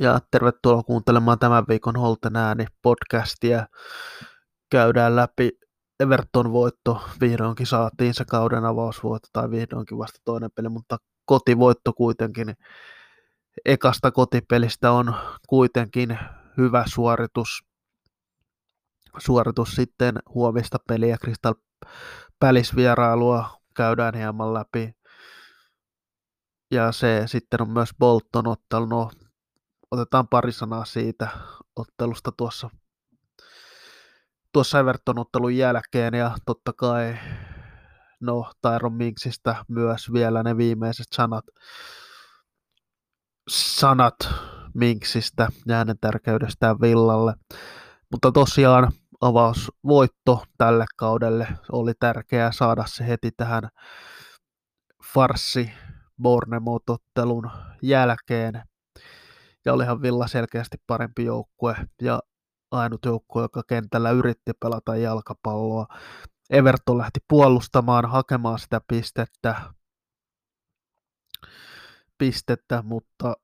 ja tervetuloa kuuntelemaan tämän viikon Holten ääni podcastia. Käydään läpi Everton voitto, vihdoinkin saatiin se kauden avausvoitto, tai vihdoinkin vasta toinen peli, mutta kotivoitto kuitenkin. Ekasta kotipelistä on kuitenkin hyvä suoritus. Suoritus sitten huomista peliä, Crystal Palace vierailua käydään hieman läpi. Ja se sitten on myös Bolton ottelu. No, otetaan pari sanaa siitä ottelusta tuossa, tuossa Everton-ottelun jälkeen ja totta kai no Tyron Minksistä myös vielä ne viimeiset sanat, sanat Minksistä ja hänen tärkeydestään Villalle. Mutta tosiaan avausvoitto tälle kaudelle oli tärkeää saada se heti tähän farsi Bournemouth-ottelun jälkeen ja olihan Villa selkeästi parempi joukkue ja ainut joukkue, joka kentällä yritti pelata jalkapalloa. Everton lähti puolustamaan, hakemaan sitä pistettä, pistettä mutta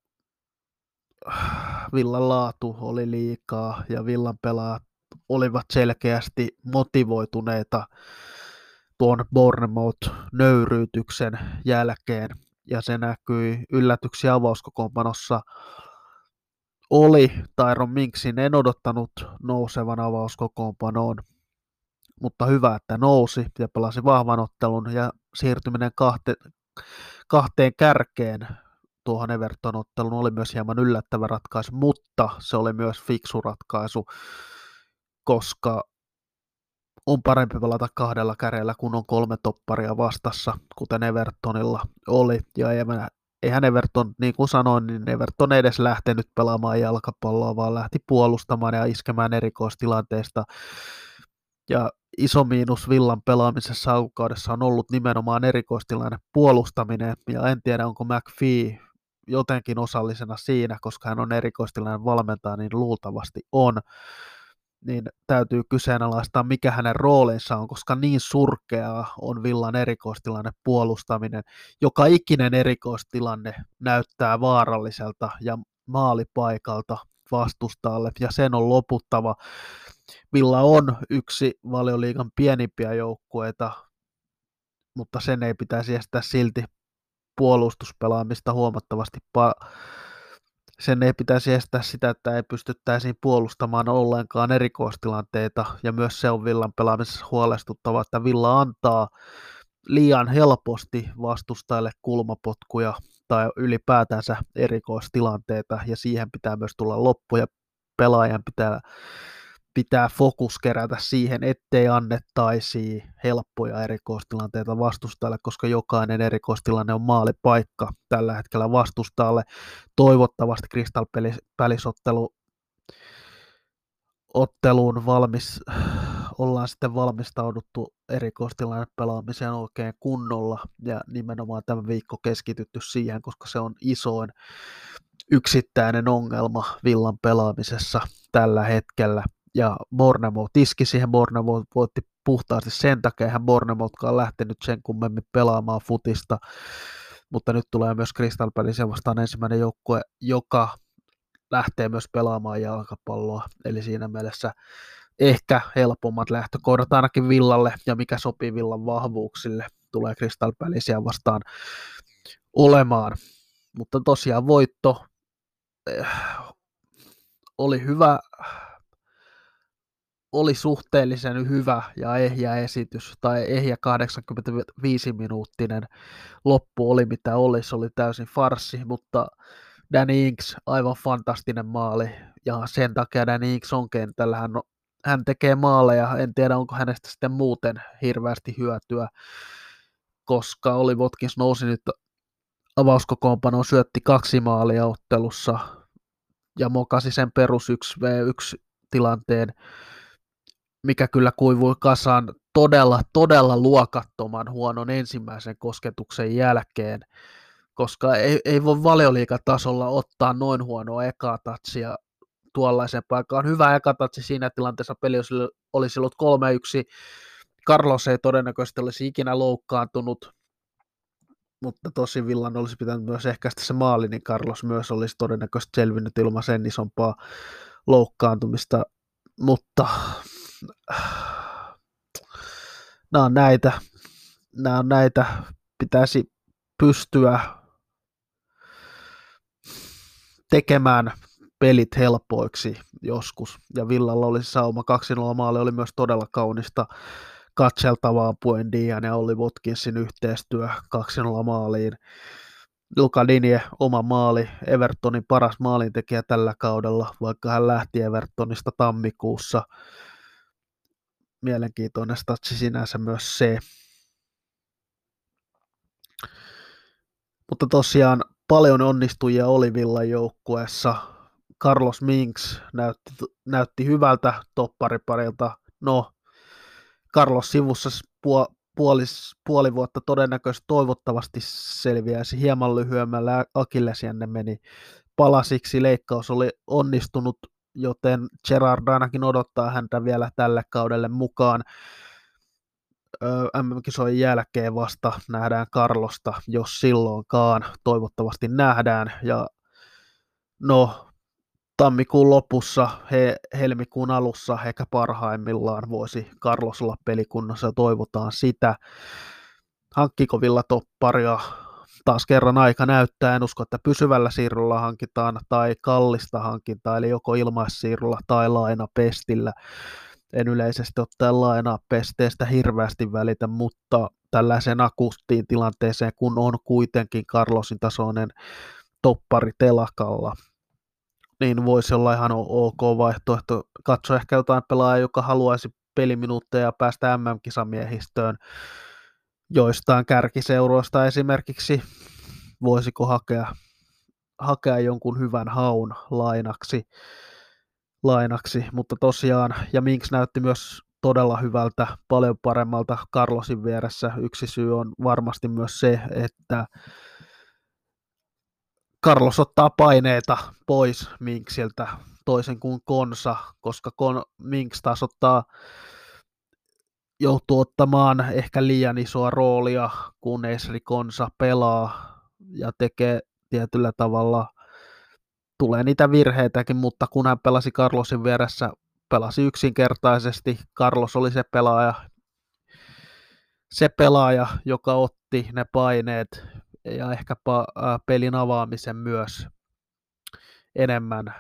Villan laatu oli liikaa ja Villan pelaajat olivat selkeästi motivoituneita tuon Bournemouth-nöyryytyksen jälkeen ja se näkyi yllätyksiä avauskokoonpanossa oli Tyron Minksin, en odottanut nousevan avauskokoonpanoon, mutta hyvä, että nousi ja pelasi vahvan ottelun ja siirtyminen kahte, kahteen kärkeen tuohon Everton-otteluun oli myös hieman yllättävä ratkaisu, mutta se oli myös fiksu ratkaisu, koska on parempi pelata kahdella kädellä, kun on kolme topparia vastassa, kuten Evertonilla oli, ja eihän Everton, niin kuin sanoin, niin Everton ei edes lähtenyt pelaamaan jalkapalloa, vaan lähti puolustamaan ja iskemään erikoistilanteesta. Ja iso miinus Villan pelaamisessa alkukaudessa on ollut nimenomaan erikoistilanne puolustaminen, ja en tiedä onko McPhee jotenkin osallisena siinä, koska hän on erikoistilanne valmentaja, niin luultavasti on niin täytyy kyseenalaistaa, mikä hänen roolinsa on, koska niin surkeaa on Villan erikoistilanne puolustaminen. Joka ikinen erikoistilanne näyttää vaaralliselta ja maalipaikalta vastustajalle, ja sen on loputtava. Villa on yksi valioliigan pienimpiä joukkueita, mutta sen ei pitäisi estää silti puolustuspelaamista huomattavasti pa- sen ei pitäisi estää sitä, että ei pystyttäisiin puolustamaan ollenkaan erikoistilanteita, ja myös se on Villan pelaamisessa huolestuttavaa, että Villa antaa liian helposti vastustajalle kulmapotkuja tai ylipäätänsä erikoistilanteita, ja siihen pitää myös tulla loppu, ja pelaajan pitää pitää fokus kerätä siihen, ettei annettaisi helppoja erikoistilanteita vastustajalle, koska jokainen erikoistilanne on maalipaikka tällä hetkellä vastustajalle. Toivottavasti Crystal Palace-ottelu otteluun valmis, ollaan sitten valmistauduttu erikoistilanne pelaamiseen oikein kunnolla ja nimenomaan tämä viikko keskitytty siihen, koska se on isoin yksittäinen ongelma villan pelaamisessa tällä hetkellä ja Bornemo tiski siihen, Bornemo voitti puhtaasti sen takia, eihän Bornemotkaan lähtenyt sen kummemmin pelaamaan futista, mutta nyt tulee myös Crystal Palace vastaan ensimmäinen joukkue, joka lähtee myös pelaamaan jalkapalloa, eli siinä mielessä ehkä helpommat lähtökohdat ainakin Villalle, ja mikä sopii Villan vahvuuksille, tulee Crystal Palacea vastaan olemaan. Mutta tosiaan voitto eh, oli hyvä oli suhteellisen hyvä ja ehjä esitys, tai ehjä 85-minuuttinen loppu oli mitä oli, se oli täysin farsi, mutta Danny Inks aivan fantastinen maali, ja sen takia Danny Inks on kentällä, hän, hän tekee maaleja, en tiedä onko hänestä sitten muuten hirveästi hyötyä, koska oli Votkins nousi nyt avauskokoonpanoon, syötti kaksi maalia ottelussa, ja mokasi sen perus 1v1 tilanteen, mikä kyllä kuivui kasaan todella, todella luokattoman huonon ensimmäisen kosketuksen jälkeen, koska ei, ei voi valioliikatasolla ottaa noin huonoa ekatatsia tuollaisen paikkaan. Hyvä ekatatsi siinä tilanteessa peli olisi ollut 3-1. Carlos ei todennäköisesti olisi ikinä loukkaantunut. mutta tosi Villan olisi pitänyt myös ehkäistä se maali, niin Carlos myös olisi todennäköisesti selvinnyt ilman sen isompaa loukkaantumista, mutta nämä on näitä, nämä on näitä, pitäisi pystyä tekemään pelit helpoiksi joskus. Ja Villalla oli sauma 2 maali, oli myös todella kaunista katseltavaa Buendian ja Olli Watkinsin yhteistyö 2-0 maaliin. Luka Dinje, oma maali, Evertonin paras maalintekijä tällä kaudella, vaikka hän lähti Evertonista tammikuussa. Mielenkiintoinen statsi sinänsä myös se. Mutta tosiaan paljon onnistujia oli Villan joukkueessa. Carlos Minks näytti, näytti hyvältä toppariparilta. No, Carlos sivussa puolis, puoli vuotta todennäköisesti toivottavasti selviäisi hieman lyhyemmällä akillesjänne meni palasiksi. Leikkaus oli onnistunut, joten Gerard ainakin odottaa häntä vielä tälle kaudelle mukaan. MM-kisojen jälkeen vasta nähdään Karlosta, jos silloinkaan. Toivottavasti nähdään. Ja no, tammikuun lopussa, he, helmikuun alussa ehkä parhaimmillaan voisi Carlos olla pelikunnassa ja toivotaan sitä. Hankkiko Villa topparia? Taas kerran aika näyttää, en usko, että pysyvällä siirrolla hankitaan tai kallista hankintaa, eli joko ilmaissiirrolla tai lainapestillä. En yleisesti ottaen lainaa pesteestä hirveästi välitä, mutta tällaiseen akustiin tilanteeseen, kun on kuitenkin Carlosin tasoinen toppari telakalla, niin voisi olla ihan ok vaihtoehto. Katso ehkä jotain pelaajaa, joka haluaisi peliminuutteja päästä MM-kisamiehistöön joistain kärkiseuroista esimerkiksi. Voisiko hakea, hakea jonkun hyvän haun lainaksi, lainaksi, mutta tosiaan, ja Minks näytti myös todella hyvältä, paljon paremmalta Carlosin vieressä. Yksi syy on varmasti myös se, että Carlos ottaa paineita pois Minksiltä toisen kuin Konsa, koska Kon, Minks taas ottaa, joutuu ottamaan ehkä liian isoa roolia, kun Esri Konsa pelaa ja tekee tietyllä tavalla, tulee niitä virheitäkin, mutta kun hän pelasi Carlosin vieressä, pelasi yksinkertaisesti. Carlos oli se pelaaja, se pelaaja, joka otti ne paineet ja ehkä pelin avaamisen myös enemmän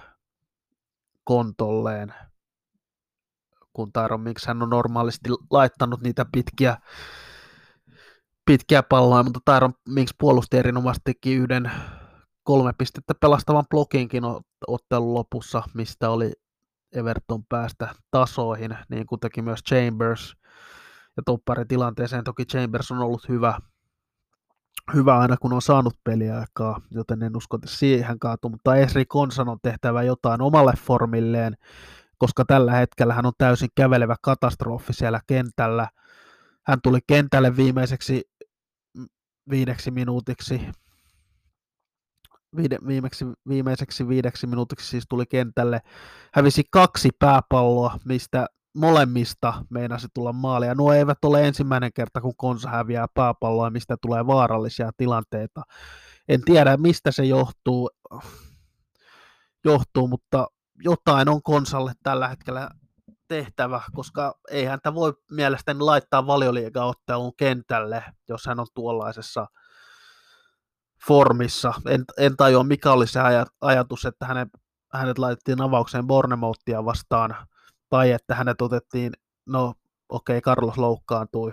kontolleen, kun Tyron Mix hän on normaalisti laittanut niitä pitkiä, pitkiä palloja, mutta Tyron Mix puolusti erinomaisesti teki yhden kolme pistettä pelastavan blokinkin ottelun lopussa, mistä oli Everton päästä tasoihin, niin kuin teki myös Chambers. Ja topparitilanteeseen toki Chambers on ollut hyvä, hyvä aina, kun on saanut peliaikaa, joten en usko, että siihen kaatuu, mutta Esri Konsan on tehtävä jotain omalle formilleen, koska tällä hetkellä hän on täysin kävelevä katastrofi siellä kentällä. Hän tuli kentälle viimeiseksi viideksi minuutiksi, viide, viimeksi, viimeiseksi viideksi minuutiksi siis tuli kentälle, hävisi kaksi pääpalloa, mistä molemmista meinasi tulla maalia. Nuo eivät ole ensimmäinen kerta, kun Konsa häviää pääpalloa, mistä tulee vaarallisia tilanteita. En tiedä, mistä se johtuu, johtuu mutta jotain on Konsalle tällä hetkellä tehtävä, koska ei häntä voi mielestäni laittaa valioliigaottelun kentälle, jos hän on tuollaisessa formissa. En, en tajua, mikä oli se ajatus, että hänet, hänet laitettiin avaukseen Bornemouttia vastaan – tai että hänet otettiin, no okei, okay, Carlos loukkaantui,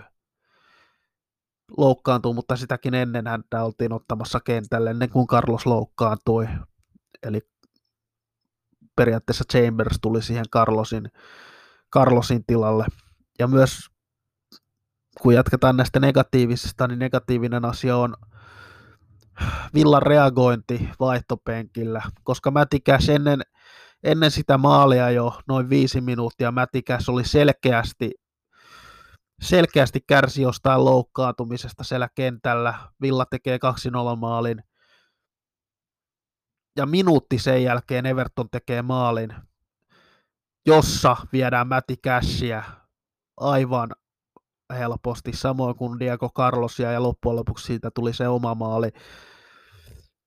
loukkaantui, mutta sitäkin ennen häntä oltiin ottamassa kentälle, ennen kuin Carlos loukkaantui. Eli periaatteessa Chambers tuli siihen Carlosin, Carlosin tilalle. Ja myös kun jatketaan näistä negatiivisista, niin negatiivinen asia on Villan reagointi vaihtopenkillä, koska mä tikäs ennen ennen sitä maalia jo noin viisi minuuttia Mätikäs oli selkeästi, selkeästi kärsi jostain loukkaantumisesta siellä kentällä. Villa tekee 2-0 maalin. Ja minuutti sen jälkeen Everton tekee maalin, jossa viedään Mäti Cashia aivan helposti, samoin kuin Diego Carlosia, ja loppujen lopuksi siitä tuli se oma maali,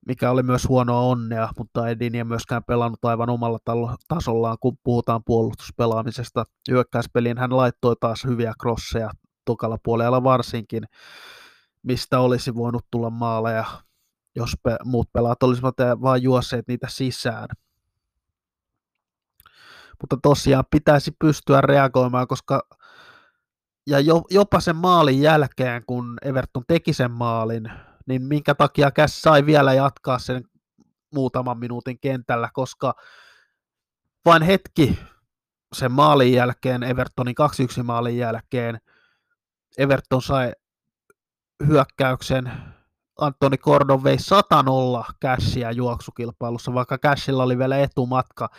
mikä oli myös huonoa onnea, mutta ei myöskään pelannut aivan omalla tasollaan, kun puhutaan puolustuspelaamisesta. Hyökkäyspeliin hän laittoi taas hyviä crosseja tokalla puolella varsinkin, mistä olisi voinut tulla maaleja, jos pe- muut pelaat olisivat vain juosseet niitä sisään. Mutta tosiaan pitäisi pystyä reagoimaan, koska ja jo, jopa sen maalin jälkeen, kun Everton teki sen maalin, niin minkä takia Käs sai vielä jatkaa sen muutaman minuutin kentällä, koska vain hetki sen maalin jälkeen, Evertonin 2-1 maalin jälkeen, Everton sai hyökkäyksen, Antoni Gordon vei 100-0 Cashia juoksukilpailussa, vaikka Cashilla oli vielä etumatka.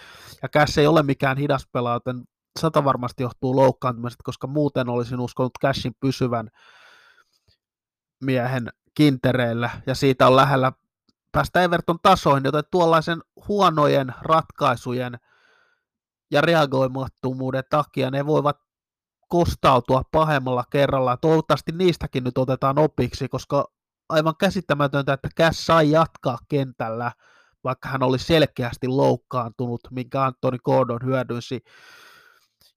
Ja Cash ei ole mikään hidas pelaaja, joten sata varmasti johtuu loukkaantumisesta, koska muuten olisin uskonut Cashin pysyvän miehen kintereillä, ja siitä on lähellä päästä Everton tasoihin, joten tuollaisen huonojen ratkaisujen ja reagoimattomuuden takia ne voivat kostautua pahemmalla kerralla. Toivottavasti niistäkin nyt otetaan opiksi, koska aivan käsittämätöntä, että Cash sai jatkaa kentällä, vaikka hän oli selkeästi loukkaantunut, minkä Antoni Gordon hyödynsi.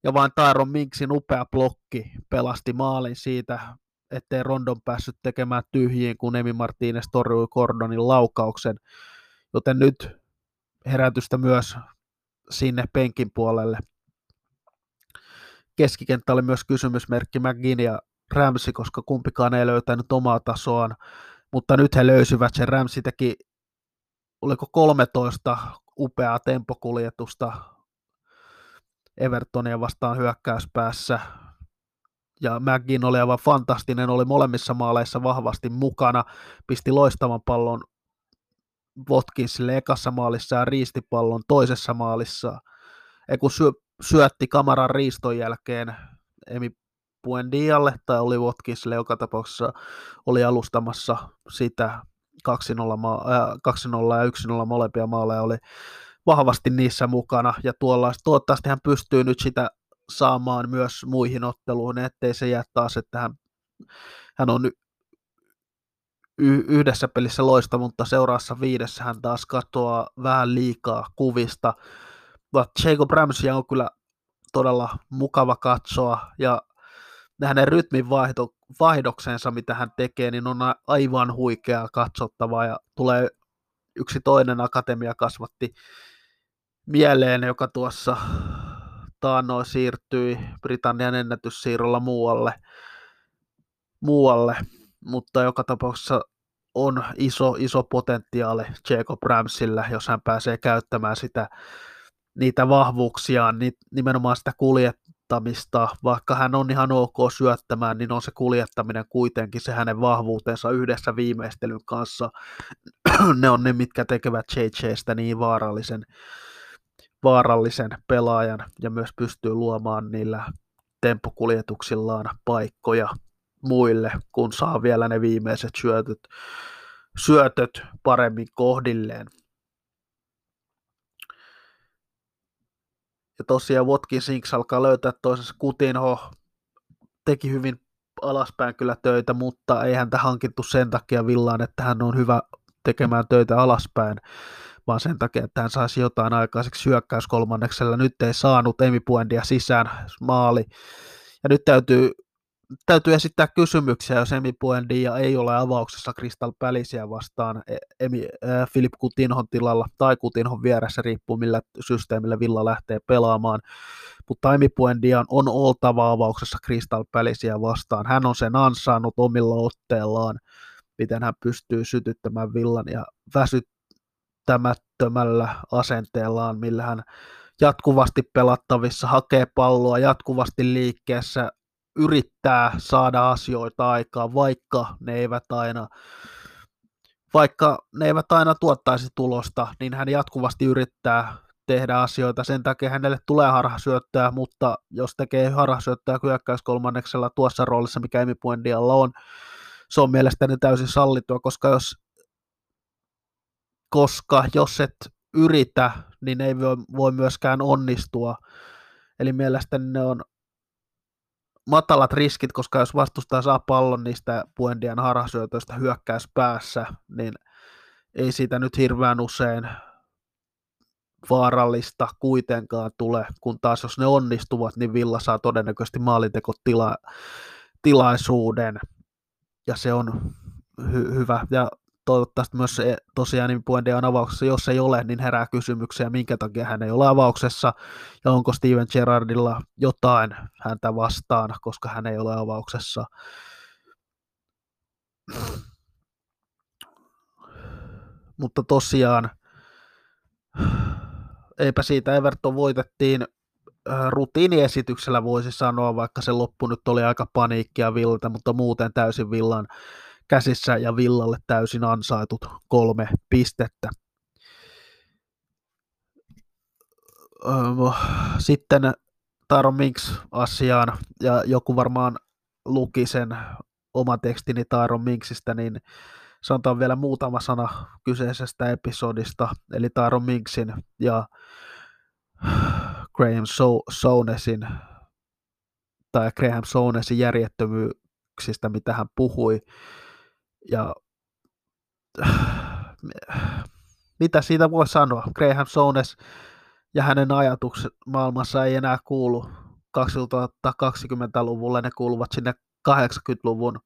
Ja vain Tyron Minksin upea blokki pelasti maalin siitä, ettei Rondon päässyt tekemään tyhjiin, kun Emi Martinez torjui Gordonin laukauksen. Joten nyt herätystä myös sinne penkin puolelle. Keskikenttä oli myös kysymysmerkki McGinn ja Ramsey, koska kumpikaan ei löytänyt omaa tasoaan, mutta nyt he löysivät sen. Ramsey teki, oliko 13 upeaa tempokuljetusta Evertonia vastaan hyökkäyspäässä, ja McGinn oli aivan fantastinen, oli molemmissa maaleissa vahvasti mukana, pisti loistavan pallon Watkinsille ekassa maalissa ja riistipallon toisessa maalissa. Ei kun syö, syötti kamaran riiston jälkeen Emi Buendialle tai oli Watkinsille joka tapauksessa oli alustamassa sitä 2-0, äh, 2-0 ja 1-0 molempia maaleja oli vahvasti niissä mukana ja tuolla, toivottavasti hän pystyy nyt sitä saamaan myös muihin otteluihin, ettei se jää taas, että hän, hän on y- yhdessä pelissä loista, mutta seuraassa viidessä hän taas katoaa vähän liikaa kuvista. Jacob Ramsey on kyllä todella mukava katsoa ja hänen rytmin vaihdo, vaihdoksensa, mitä hän tekee, niin on aivan huikeaa katsottavaa ja tulee yksi toinen akatemia kasvatti mieleen, joka tuossa taannoin siirtyi Britannian ennätyssiirrolla muualle, muualle, mutta joka tapauksessa on iso, iso potentiaali Jacob Ramsillä, jos hän pääsee käyttämään sitä, niitä vahvuuksiaan, niin nimenomaan sitä kuljettamista, vaikka hän on ihan ok syöttämään, niin on se kuljettaminen kuitenkin se hänen vahvuutensa yhdessä viimeistelyn kanssa. ne on ne, mitkä tekevät JJstä niin vaarallisen vaarallisen pelaajan ja myös pystyy luomaan niillä tempokuljetuksillaan paikkoja muille, kun saa vielä ne viimeiset syötöt, syötöt paremmin kohdilleen. Ja tosiaan Watkins Sinks alkaa löytää toisensa Kutinho, teki hyvin alaspäin kyllä töitä, mutta ei häntä hankittu sen takia villaan, että hän on hyvä tekemään töitä alaspäin vaan sen takia, että hän saisi jotain aikaiseksi hyökkäyskolmanneksella. Nyt ei saanut Emi Puendia sisään maali. Ja nyt täytyy, täytyy esittää kysymyksiä, jos Emi Puendia ei ole avauksessa Crystal Palaceä vastaan Emi, äh, Filip Kutinhon tilalla tai Kutinhon vieressä, riippuu millä systeemillä Villa lähtee pelaamaan. Mutta Emi Puendia on oltava avauksessa Crystal Palaceä vastaan. Hän on sen ansainnut omilla otteellaan miten hän pystyy sytyttämään villan ja väsyt, käsittämättömällä asenteellaan, millä hän jatkuvasti pelattavissa, hakee palloa jatkuvasti liikkeessä, yrittää saada asioita aikaan, vaikka ne eivät aina vaikka ne eivät aina tuottaisi tulosta, niin hän jatkuvasti yrittää tehdä asioita. Sen takia hänelle tulee harhasyöttöä, mutta jos tekee harhasyöttöä hyökkäyskolmanneksella tuossa roolissa, mikä Emi Puendialla on, se on mielestäni täysin sallittua, koska jos koska jos et yritä, niin ei voi, voi myöskään onnistua. Eli mielestäni ne on matalat riskit, koska jos vastustaja saa pallon niistä Puendian harhasyötöistä hyökkäys päässä, niin ei siitä nyt hirveän usein vaarallista kuitenkaan tule, kun taas jos ne onnistuvat, niin Villa saa todennäköisesti maalintekotilaisuuden, ja se on hy- hyvä. Ja toivottavasti myös se tosiaan niin Puendian avauksessa, jos ei ole, niin herää kysymyksiä, minkä takia hän ei ole avauksessa, ja onko Steven Gerrardilla jotain häntä vastaan, koska hän ei ole avauksessa. Mutta tosiaan, eipä siitä Everton voitettiin rutiiniesityksellä voisi sanoa, vaikka se loppu nyt oli aika paniikkia Villalta, mutta muuten täysin Villan käsissä ja Villalle täysin ansaitut kolme pistettä. Sitten Taron Minks asiaan, ja joku varmaan luki sen oma tekstini Taron Minksistä, niin sanotaan vielä muutama sana kyseisestä episodista, eli Taron Minksin ja Graham Sonesin tai Graham Sonesin järjettömyyksistä, mitä hän puhui. Ja mitä siitä voi sanoa? Graham Sones ja hänen ajatukset maailmassa ei enää kuulu 2020-luvulle, ne kuuluvat sinne 80-luvun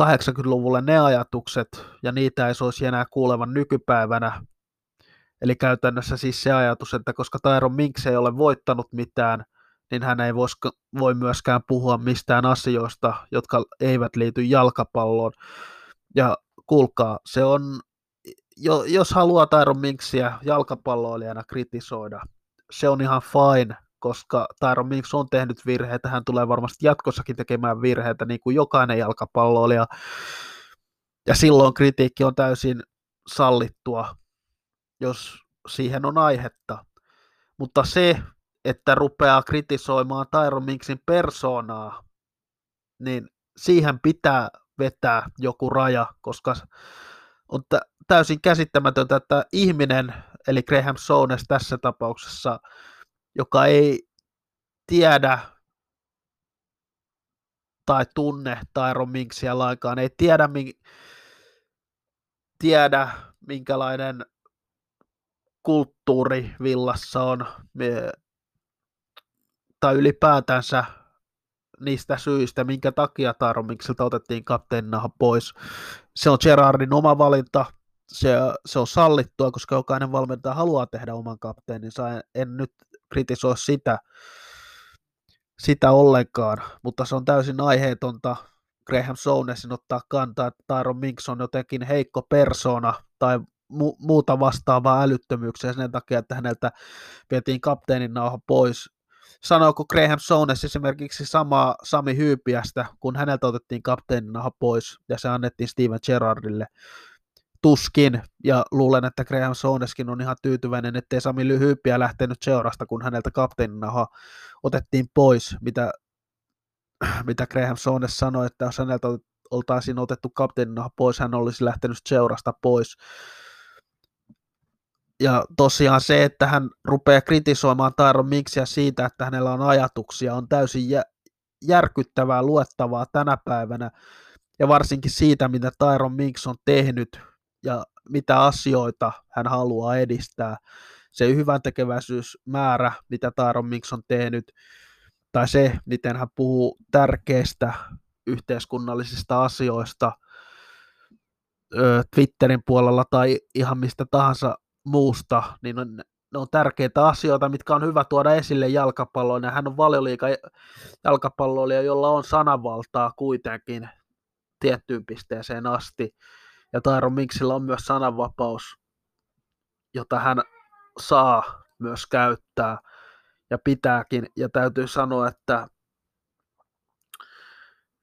80-luvulle ne ajatukset, ja niitä ei soisi enää kuulevan nykypäivänä. Eli käytännössä siis se ajatus, että koska Tyron Minks ei ole voittanut mitään, niin hän ei voi myöskään puhua mistään asioista, jotka eivät liity jalkapalloon. Ja kuulkaa, se on, jos haluaa Tyron Minksiä jalkapalloilijana kritisoida, se on ihan fine, koska Tyron Minks on tehnyt virheitä, hän tulee varmasti jatkossakin tekemään virheitä, niin kuin jokainen jalkapalloilija. Ja silloin kritiikki on täysin sallittua, jos siihen on aihetta. Mutta se, että rupeaa kritisoimaan Tyron Minksin persoonaa, niin siihen pitää vetää joku raja, koska on täysin käsittämätöntä, että ihminen, eli Graham Sones tässä tapauksessa, joka ei tiedä tai tunne Tyron Minksia lainkaan, ei tiedä, tiedä minkälainen kulttuuri villassa on, tai ylipäätänsä niistä syistä, minkä takia Taromikselta otettiin kapteeninahan pois. Se on Gerardin oma valinta, se, se on sallittua, koska jokainen valmentaja haluaa tehdä oman kapteeninsa. En, en nyt kritisoi sitä, sitä ollenkaan, mutta se on täysin aiheetonta Graham Sounesin ottaa kantaa, että Tyron Minks on jotenkin heikko persona tai mu- muuta vastaavaa älyttömyyksiä sen takia, että häneltä vietiin kapteenin nauha pois sanooko Graham Sones esimerkiksi samaa Sami Hyypiästä, kun häneltä otettiin kapteenina pois ja se annettiin Steven Gerrardille. Tuskin, ja luulen, että Graham Soneskin on ihan tyytyväinen, ettei Sami Hyypiä lähtenyt seurasta, kun häneltä kapteenina otettiin pois, mitä, mitä Graham Sones sanoi, että jos häneltä oltaisiin otettu kapteenina pois, hän olisi lähtenyt seurasta pois ja tosiaan se, että hän rupeaa kritisoimaan Tyron Minksiä siitä, että hänellä on ajatuksia, on täysin jä, järkyttävää luettavaa tänä päivänä. Ja varsinkin siitä, mitä Tyron Minks on tehnyt ja mitä asioita hän haluaa edistää. Se hyvän tekeväisyysmäärä, mitä Tyron Minks on tehnyt, tai se, miten hän puhuu tärkeistä yhteiskunnallisista asioista Twitterin puolella tai ihan mistä tahansa muusta, niin on, ne on tärkeitä asioita, mitkä on hyvä tuoda esille jalkapalloon, ja hän on valioliika jalkapalloilija, jolla on sananvaltaa kuitenkin tiettyyn pisteeseen asti, ja Tairo Minksillä on myös sananvapaus, jota hän saa myös käyttää, ja pitääkin, ja täytyy sanoa, että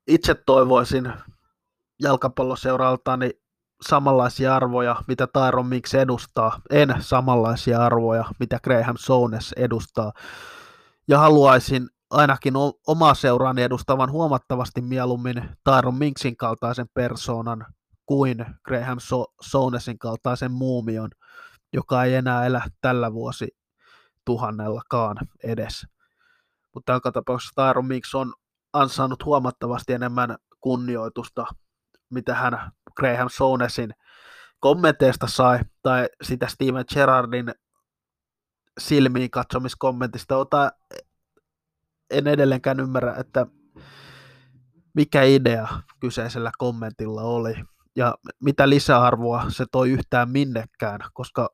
itse toivoisin jalkapalloseuraltani samanlaisia arvoja, mitä Tyron Mix edustaa, en samanlaisia arvoja, mitä Graham Sones edustaa. Ja haluaisin ainakin oma seuraani edustavan huomattavasti mieluummin Tyron Minksin kaltaisen persoonan kuin Graham so- Sonesin kaltaisen muumion, joka ei enää elä tällä vuosi tuhannellakaan edes. mutta joka tapauksessa Tyron Mix on ansainnut huomattavasti enemmän kunnioitusta, mitä hän Graham Sonesin kommenteista sai, tai sitä Steven Gerrardin silmiin katsomiskommentista, ota, en edelleenkään ymmärrä, että mikä idea kyseisellä kommentilla oli ja mitä lisäarvoa se toi yhtään minnekään, koska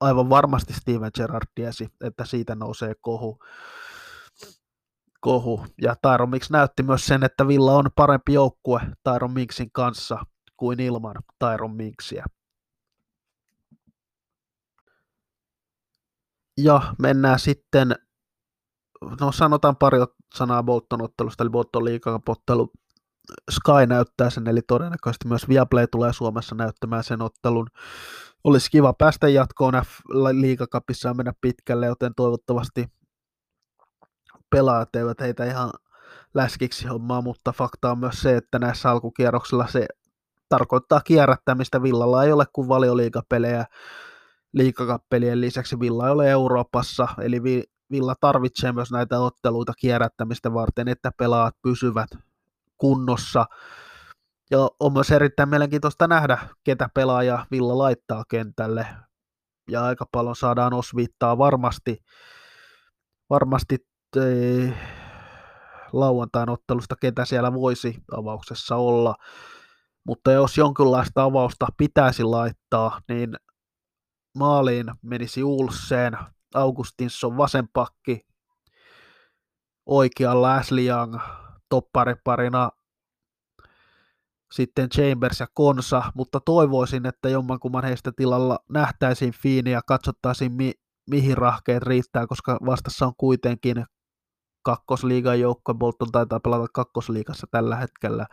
aivan varmasti Steven Gerrard tiesi, että siitä nousee kohu. Kohu. Ja Tyron Mix näytti myös sen, että Villa on parempi joukkue Tyron Mixin kanssa kuin ilman Tyron Mixia. Ja mennään sitten, no sanotaan pari sanaa Bolton-ottelusta, eli Bolton liikapottelu. Sky näyttää sen, eli todennäköisesti myös Viaplay tulee Suomessa näyttämään sen ottelun. Olisi kiva päästä jatkoon liikakapissa ja mennä pitkälle, joten toivottavasti pelaajat eivät heitä ihan läskiksi hommaa, mutta fakta on myös se, että näissä alkukierroksilla se tarkoittaa kierrättämistä. Villalla ei ole kuin valioliikapelejä liikakappelien lisäksi Villa ei ole Euroopassa, eli Villa tarvitsee myös näitä otteluita kierrättämistä varten, että pelaat pysyvät kunnossa. Ja on myös erittäin mielenkiintoista nähdä, ketä pelaaja Villa laittaa kentälle. Ja aika paljon saadaan osviittaa varmasti, varmasti lauantain ottelusta, ketä siellä voisi avauksessa olla. Mutta jos jonkinlaista avausta pitäisi laittaa, niin maaliin menisi Ulseen, Augustinsson vasenpakki, oikealla Ashley Young, toppariparina sitten Chambers ja Konsa, mutta toivoisin, että jommankumman heistä tilalla nähtäisiin Fiini ja katsottaisiin mi- mihin rahkeet riittää, koska vastassa on kuitenkin kakkosliigan joukko, Bolton taitaa pelata kakkosliigassa tällä hetkellä,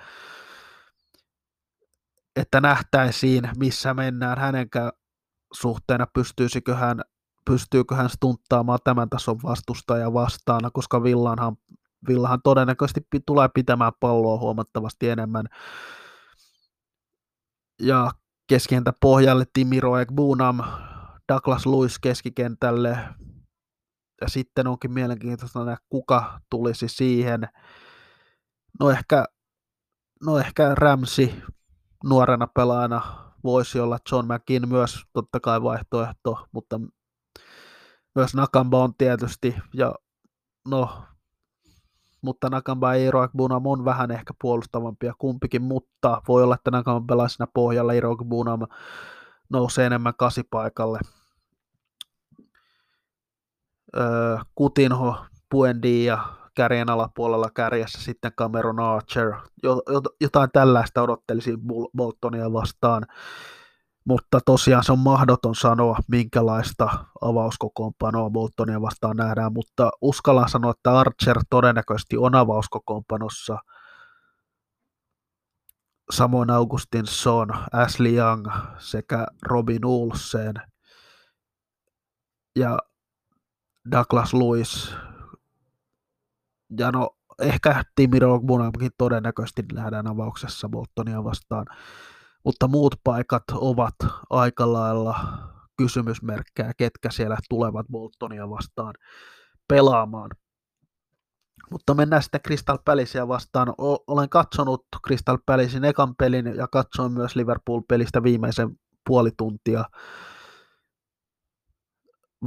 että nähtäisiin, missä mennään hänenkään suhteena, pystyisikö hän, pystyykö hän stunttaamaan tämän tason vastustaja vastaana, koska Villanhan, Villahan todennäköisesti tulee pitämään palloa huomattavasti enemmän. Ja keskikentä pohjalle Timiro Ekbunam, Douglas Lewis keskikentälle, ja sitten onkin mielenkiintoista nähdä, kuka tulisi siihen. No ehkä, no ehkä Ramsey nuorena pelaajana voisi olla John McKin myös totta kai vaihtoehto, mutta myös Nakamba on tietysti, ja no, mutta Nakamba ja Iroak Bunam on vähän ehkä puolustavampia kumpikin, mutta voi olla, että Nakamba pelaa siinä pohjalla, Iroak Bunam nousee enemmän kasipaikalle. Kutinho, Puendi ja kärjen alapuolella kärjessä sitten Cameron Archer. Jotain tällaista odottelisin Boltonia vastaan, mutta tosiaan se on mahdoton sanoa, minkälaista avauskokoonpanoa Boltonia vastaan nähdään, mutta uskallan sanoa, että Archer todennäköisesti on avauskokoonpanossa. Samoin Augustinson, Ashley Young sekä Robin Ulsen ja Douglas Lewis ja no ehkä Timi Rogbunamkin todennäköisesti nähdään avauksessa Boltonia vastaan, mutta muut paikat ovat aika lailla kysymysmerkkejä, ketkä siellä tulevat Boltonia vastaan pelaamaan. Mutta mennään sitten Crystal Palacea vastaan. Olen katsonut Crystal Palacein ekan pelin ja katsoin myös Liverpool-pelistä viimeisen puoli tuntia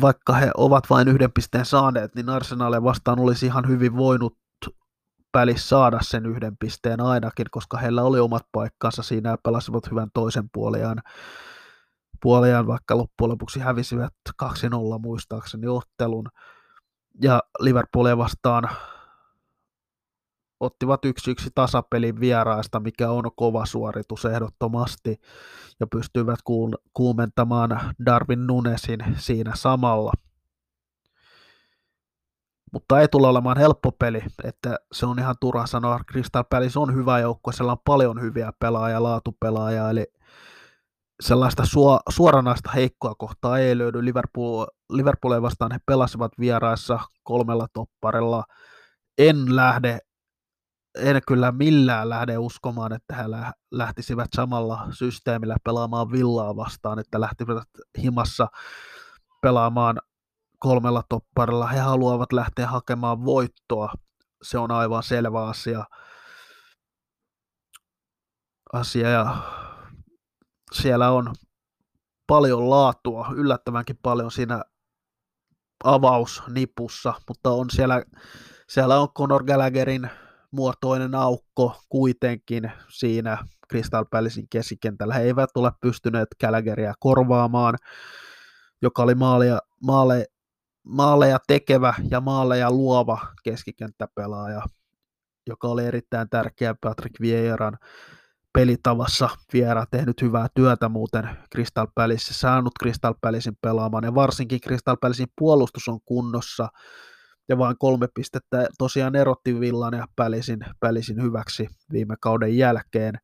vaikka he ovat vain yhden pisteen saaneet, niin Arsenalia vastaan olisi ihan hyvin voinut välissä saada sen yhden pisteen ainakin, koska heillä oli omat paikkansa siinä ja pelasivat hyvän toisen puoliaan. Puoliaan vaikka loppujen lopuksi hävisivät 2-0 muistaakseni ottelun. Ja Liverpoolia vastaan ottivat yksi yksi tasapelin vieraista, mikä on kova suoritus ehdottomasti, ja pystyivät kuumentamaan Darwin Nunesin siinä samalla. Mutta ei tule olemaan helppo peli, että se on ihan turha sanoa. Crystal Palace on hyvä joukko, siellä on paljon hyviä pelaajia, laatupelaajia, eli sellaista suoranaista heikkoa kohtaa ei löydy. Liverpool, Liverpoolia vastaan he pelasivat vieraissa kolmella topparella. En lähde en kyllä millään lähde uskomaan, että he lähtisivät samalla systeemillä pelaamaan villaa vastaan, että lähtivät himassa pelaamaan kolmella topparilla. He haluavat lähteä hakemaan voittoa. Se on aivan selvä asia. asia ja siellä on paljon laatua, yllättävänkin paljon siinä avausnipussa, mutta on siellä, siellä on Conor Gallagherin muotoinen aukko kuitenkin siinä Crystal Palacein keskikentällä. He eivät ole pystyneet Gallagheria korvaamaan, joka oli maalia, maale, maaleja tekevä ja maaleja luova keskikenttäpelaaja, joka oli erittäin tärkeä Patrick Vieiran pelitavassa Viera tehnyt hyvää työtä muuten Crystal Palace, saanut Crystal Palacein pelaamaan ja varsinkin Crystal Palacein puolustus on kunnossa ja vain kolme pistettä tosiaan erotti Villan ja Palacein, Palacein hyväksi viime kauden jälkeen,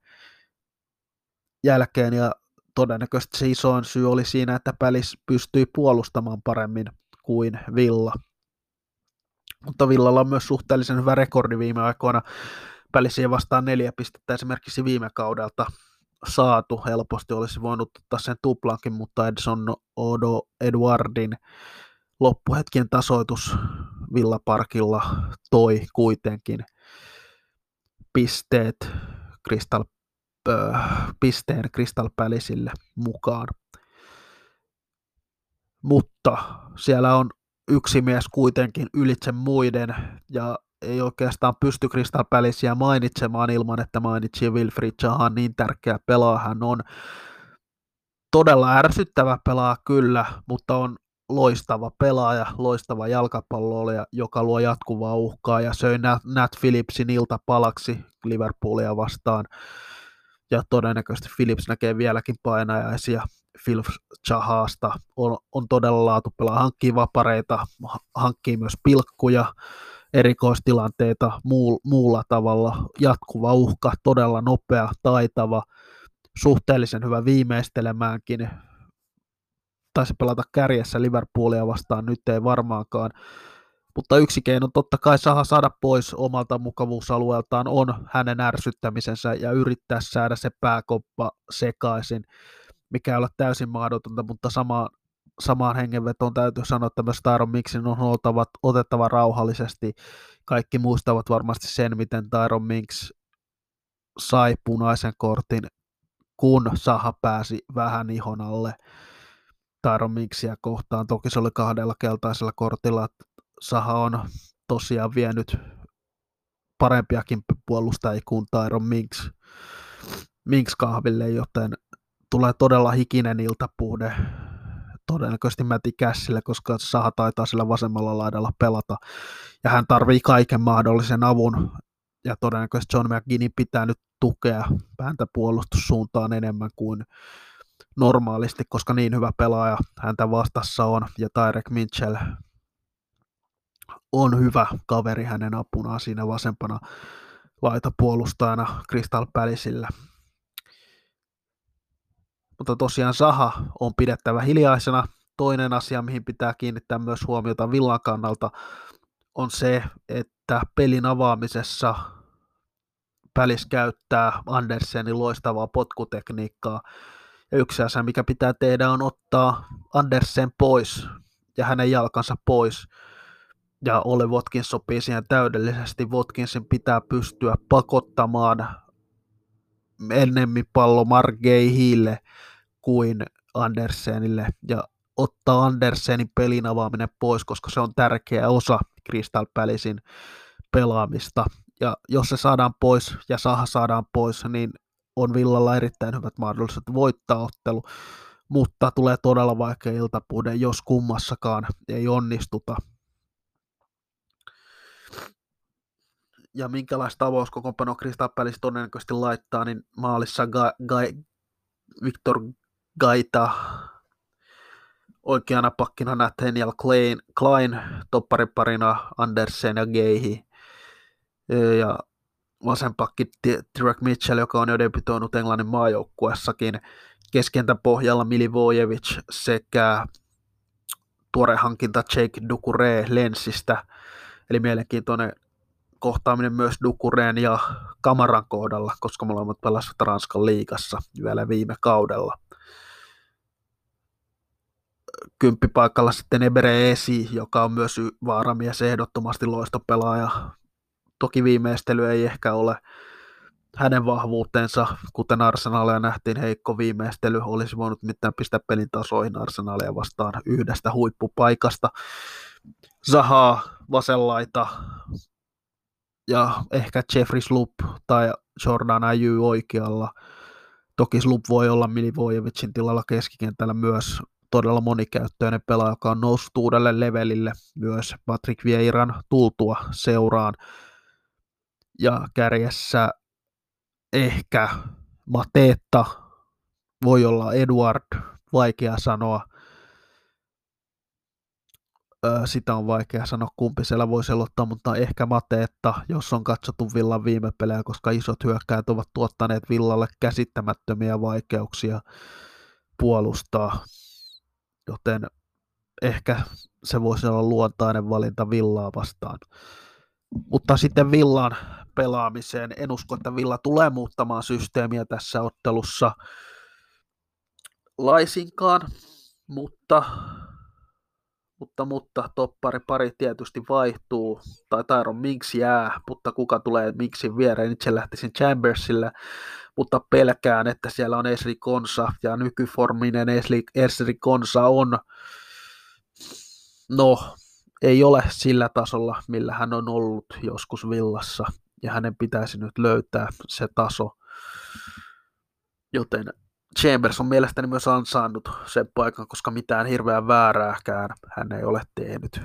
jälkeen ja todennäköisesti se isoin syy oli siinä, että Pälis pystyi puolustamaan paremmin kuin Villa. Mutta Villalla on myös suhteellisen hyvä rekordi viime aikoina Pälisiä vastaan neljä pistettä esimerkiksi viime kaudelta saatu. Helposti olisi voinut ottaa sen tuplankin, mutta Edson Odo Eduardin loppuhetken tasoitus Villaparkilla toi kuitenkin pisteet Crystal, äh, pisteen Crystal mukaan. Mutta siellä on yksi mies kuitenkin ylitse muiden, ja ei oikeastaan pysty Crystal mainitsemaan ilman, että mainitsi Wilfried Zahan, niin tärkeä pelaaja hän on. Todella ärsyttävä pelaaja kyllä, mutta on loistava pelaaja, loistava jalkapalloilija, joka luo jatkuvaa uhkaa ja söi Nat, Nat Phillipsin iltapalaksi Liverpoolia vastaan. Ja todennäköisesti Phillips näkee vieläkin painajaisia Phil Chahasta. On, on todella laatupelaa, hankkii vapareita, hankkii myös pilkkuja, erikoistilanteita muu, muulla tavalla, jatkuva uhka, todella nopea, taitava, suhteellisen hyvä viimeistelemäänkin, taisi pelata kärjessä Liverpoolia vastaan, nyt ei varmaankaan, mutta yksi keino totta kai saa saada pois omalta mukavuusalueeltaan on hänen ärsyttämisensä ja yrittää saada se pääkoppa sekaisin, mikä ei ole täysin mahdotonta, mutta samaan samaan hengenvetoon täytyy sanoa, että myös Tyron Mixin on oltava, otettava rauhallisesti. Kaikki muistavat varmasti sen, miten Tyron Mix sai punaisen kortin, kun Saha pääsi vähän ihon alle Tyron Mixia kohtaan. Toki se oli kahdella keltaisella kortilla. Saha on tosiaan vienyt parempiakin puolustajia kuin Tyron Minks, Minks kahville, joten tulee todella hikinen iltapuhde todennäköisesti Mäti Kässille, koska Saha taitaa sillä vasemmalla laidalla pelata. Ja hän tarvii kaiken mahdollisen avun. Ja todennäköisesti John McGinnin pitää nyt tukea häntä puolustussuuntaan enemmän kuin normaalisti, koska niin hyvä pelaaja häntä vastassa on. Ja Tyrek Mitchell on hyvä kaveri hänen apunaan siinä vasempana laitapuolustajana Crystal Palaceille mutta tosiaan Saha on pidettävä hiljaisena. Toinen asia, mihin pitää kiinnittää myös huomiota Villan kannalta, on se, että pelin avaamisessa Pälis käyttää Andersenin loistavaa potkutekniikkaa. Ja yksi asia, mikä pitää tehdä, on ottaa Andersen pois ja hänen jalkansa pois. Ja Ole Watkins sopii siihen täydellisesti. Watkinsin pitää pystyä pakottamaan ennemmin pallo Margei Hille kuin Andersenille ja ottaa Andersenin pelin avaaminen pois, koska se on tärkeä osa Crystal Palacein pelaamista. Ja jos se saadaan pois ja Saha saadaan pois, niin on Villalla erittäin hyvät mahdollisuudet voittaa ottelu, mutta tulee todella vaikea iltapuhde, jos kummassakaan ei onnistuta. Ja minkälaista avauskokoonpanoa Palace todennäköisesti laittaa, niin maalissa Ga- Ga- Victor Gaita, oikeana pakkina Nathaniel Klein, Klein toppariparina Andersen ja Geihi, ja vasen pakki Tyrek Mitchell, joka on jo debytoinut Englannin maajoukkuessakin, keskentä pohjalla Milivojevic sekä tuore hankinta Jake Dukure Lensistä, eli mielenkiintoinen kohtaaminen myös Dukureen ja Kamaran kohdalla, koska molemmat pelasivat Ranskan liigassa vielä viime kaudella. kymppipaikalla sitten Ebere Esi, joka on myös vaaramies ehdottomasti loistopelaaja. Toki viimeistely ei ehkä ole hänen vahvuutensa, kuten Arsenalia nähtiin heikko viimeistely, olisi voinut mitään pistää pelin tasoihin Arsenalia vastaan yhdestä huippupaikasta. Zaha vasenlaita ja ehkä Jeffrey Slup tai Jordan Ayew oikealla. Toki Slup voi olla Milivojevicin tilalla keskikentällä myös todella monikäyttöinen pelaaja, joka on noussut uudelle levelille myös Patrick Vieiran tultua seuraan. Ja kärjessä ehkä Matetta, voi olla Eduard, vaikea sanoa. Sitä on vaikea sanoa, kumpi siellä voisi aloittaa, mutta ehkä Matetta, jos on katsottu Villan viime pelejä, koska isot hyökkäät ovat tuottaneet Villalle käsittämättömiä vaikeuksia puolustaa, joten ehkä se voisi olla luontainen valinta Villaa vastaan. Mutta sitten Villan pelaamiseen. En usko, että Villa tulee muuttamaan systeemiä tässä ottelussa laisinkaan, mutta, mutta, mutta toppari pari tietysti vaihtuu, tai Tyron Minks jää, mutta kuka tulee Minksin viereen, itse lähtisin Chambersille, mutta pelkään, että siellä on Esri Konsa, ja nykyforminen Esri, Esri Konsa on, no, ei ole sillä tasolla, millä hän on ollut joskus villassa, ja hänen pitäisi nyt löytää se taso. Joten Chambers on mielestäni myös ansainnut sen paikan, koska mitään hirveän väärääkään hän ei ole tehnyt.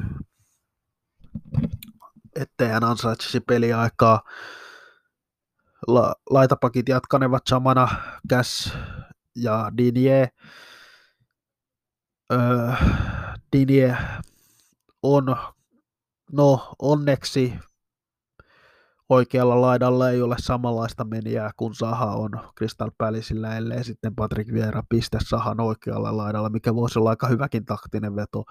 Ettei hän ansaitsisi peliaikaa. La- laitapakit jatkanevat samana Käs ja Dinier. Öö, Dinier on, no onneksi oikealla laidalla ei ole samanlaista menijää kuin Saha on Crystal Palaceillä, ellei sitten Patrick Vieira piste Sahan oikealla laidalla, mikä voisi olla aika hyväkin taktinen veto,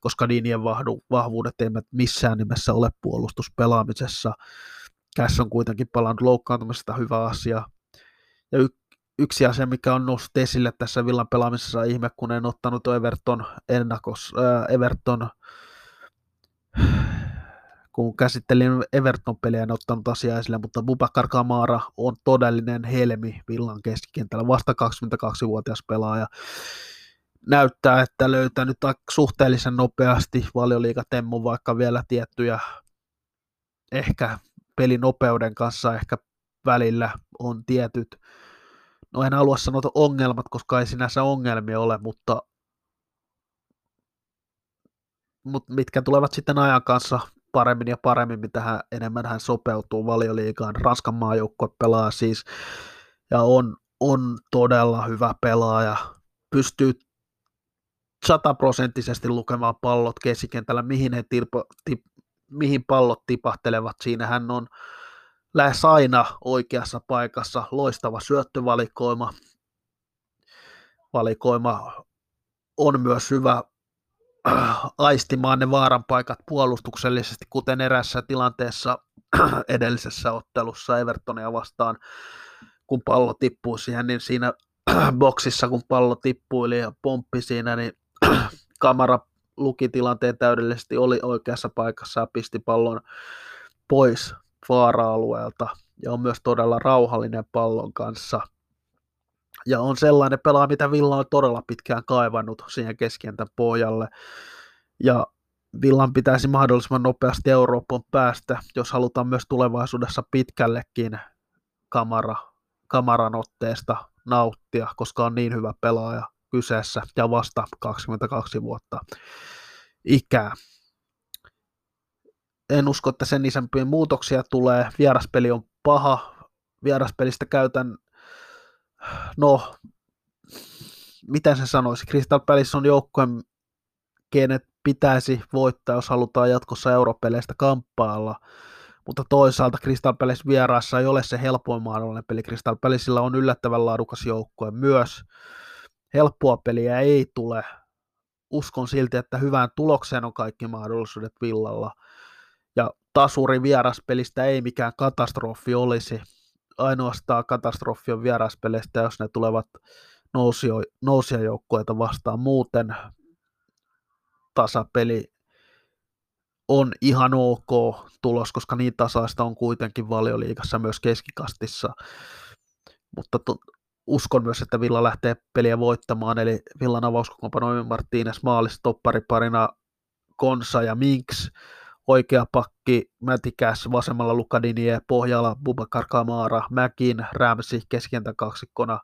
koska Dinien vahvuudet eivät missään nimessä ole puolustuspelaamisessa. Käs on kuitenkin palannut loukkaantumisesta hyvä asia. Ja y- yksi asia, mikä on noussut esille tässä villan pelaamisessa ihme, kun en ottanut Everton ennakos, äh, Everton kun käsittelin Everton-peliä, en ottanut asiaa esille, mutta Bubakar Kamara on todellinen helmi Villan keskikentällä, vasta 22-vuotias pelaaja. Näyttää, että löytänyt suhteellisen nopeasti valioliikatemmun, vaikka vielä tiettyjä ehkä pelinopeuden kanssa ehkä välillä on tietyt, no en halua sanoa ongelmat, koska ei sinänsä ongelmia ole, mutta, mutta mitkä tulevat sitten ajan kanssa paremmin ja paremmin, mitä hän, enemmän hän sopeutuu valioliigaan. Ranskan maajoukkue pelaa siis ja on, on todella hyvä pelaaja. Pystyy sataprosenttisesti lukemaan pallot keskikentällä, mihin, he tilpo, tip, mihin pallot tipahtelevat. Siinä hän on lähes aina oikeassa paikassa. Loistava syöttövalikoima. Valikoima on myös hyvä aistimaan ne vaaran paikat puolustuksellisesti, kuten erässä tilanteessa edellisessä ottelussa Evertonia vastaan, kun pallo tippui siihen, niin siinä boksissa, kun pallo tippui ja pomppi siinä, niin kamera luki tilanteen täydellisesti, oli oikeassa paikassa ja pisti pallon pois vaara-alueelta. Ja on myös todella rauhallinen pallon kanssa – ja on sellainen pelaaja, mitä Villa on todella pitkään kaivannut siihen keskentän pohjalle. Ja Villan pitäisi mahdollisimman nopeasti Euroopan päästä, jos halutaan myös tulevaisuudessa pitkällekin kamara, kamaran otteesta nauttia, koska on niin hyvä pelaaja kyseessä ja vasta 22 vuotta ikää. En usko, että sen isämpien muutoksia tulee. Vieraspeli on paha. Vieraspelistä käytän no, miten se sanoisi, Crystal Palace on joukkue, kenet pitäisi voittaa, jos halutaan jatkossa europeleistä kamppailla, mutta toisaalta Crystal Palace vieraassa ei ole se helpoin mahdollinen peli. Crystal Palacella on yllättävän laadukas joukkue myös. Helppoa peliä ei tule. Uskon silti, että hyvään tulokseen on kaikki mahdollisuudet Villalla. Ja tasuri vieraspelistä ei mikään katastrofi olisi ainoastaan katastrofi on vieraspeleistä, jos ne tulevat nousio, nousijajoukkueita vastaan. Muuten tasapeli on ihan ok tulos, koska niin tasaista on kuitenkin valioliigassa myös keskikastissa. Mutta to, uskon myös, että Villa lähtee peliä voittamaan, eli Villan avauskokoonpano Martínez maalis toppariparina Konsa ja Minks, oikea pakki Mätikäs, vasemmalla Lukadinie, pohjalla Bubakar Kamara, Mäkin, Ramsey keskientä kaksikkona,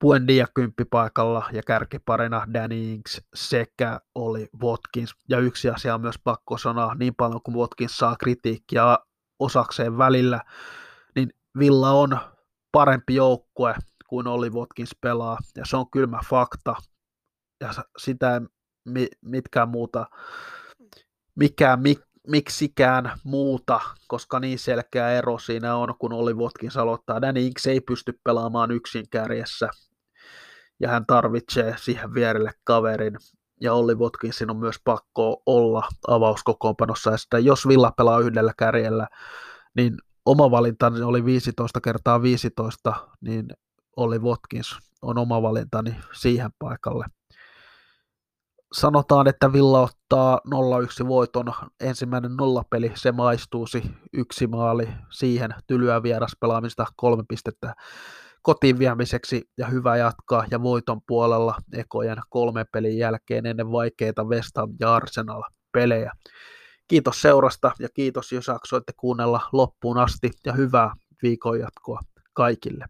Buendia kymppipaikalla ja kärkiparina Danny Inks sekä oli Watkins. Ja yksi asia on myös pakko sanoa, niin paljon kuin Watkins saa kritiikkiä osakseen välillä, niin Villa on parempi joukkue kuin oli Watkins pelaa, ja se on kylmä fakta, ja sitä mitkään muuta, mikään, mik, miksikään muuta, koska niin selkeä ero siinä on, kun oli Watkins aloittaa. Danny Inks ei pysty pelaamaan yksin kärjessä, ja hän tarvitsee siihen vierelle kaverin, ja Olli Watkinsin on myös pakko olla avauskokoonpanossa, ja sitä, jos Villa pelaa yhdellä kärjellä, niin oma valintani oli 15 kertaa 15, niin oli Watkins on oma valintani siihen paikalle. Sanotaan, että Villa ottaa 0-1 voiton. Ensimmäinen nollapeli, se maistuusi yksi maali siihen tylyä vieraspelaamista kolme pistettä kotiin viemiseksi ja hyvä jatkaa ja voiton puolella ekojen kolme pelin jälkeen ennen vaikeita West Ham ja Arsenal pelejä. Kiitos seurasta ja kiitos, jos jaksoitte kuunnella loppuun asti ja hyvää viikon jatkoa kaikille.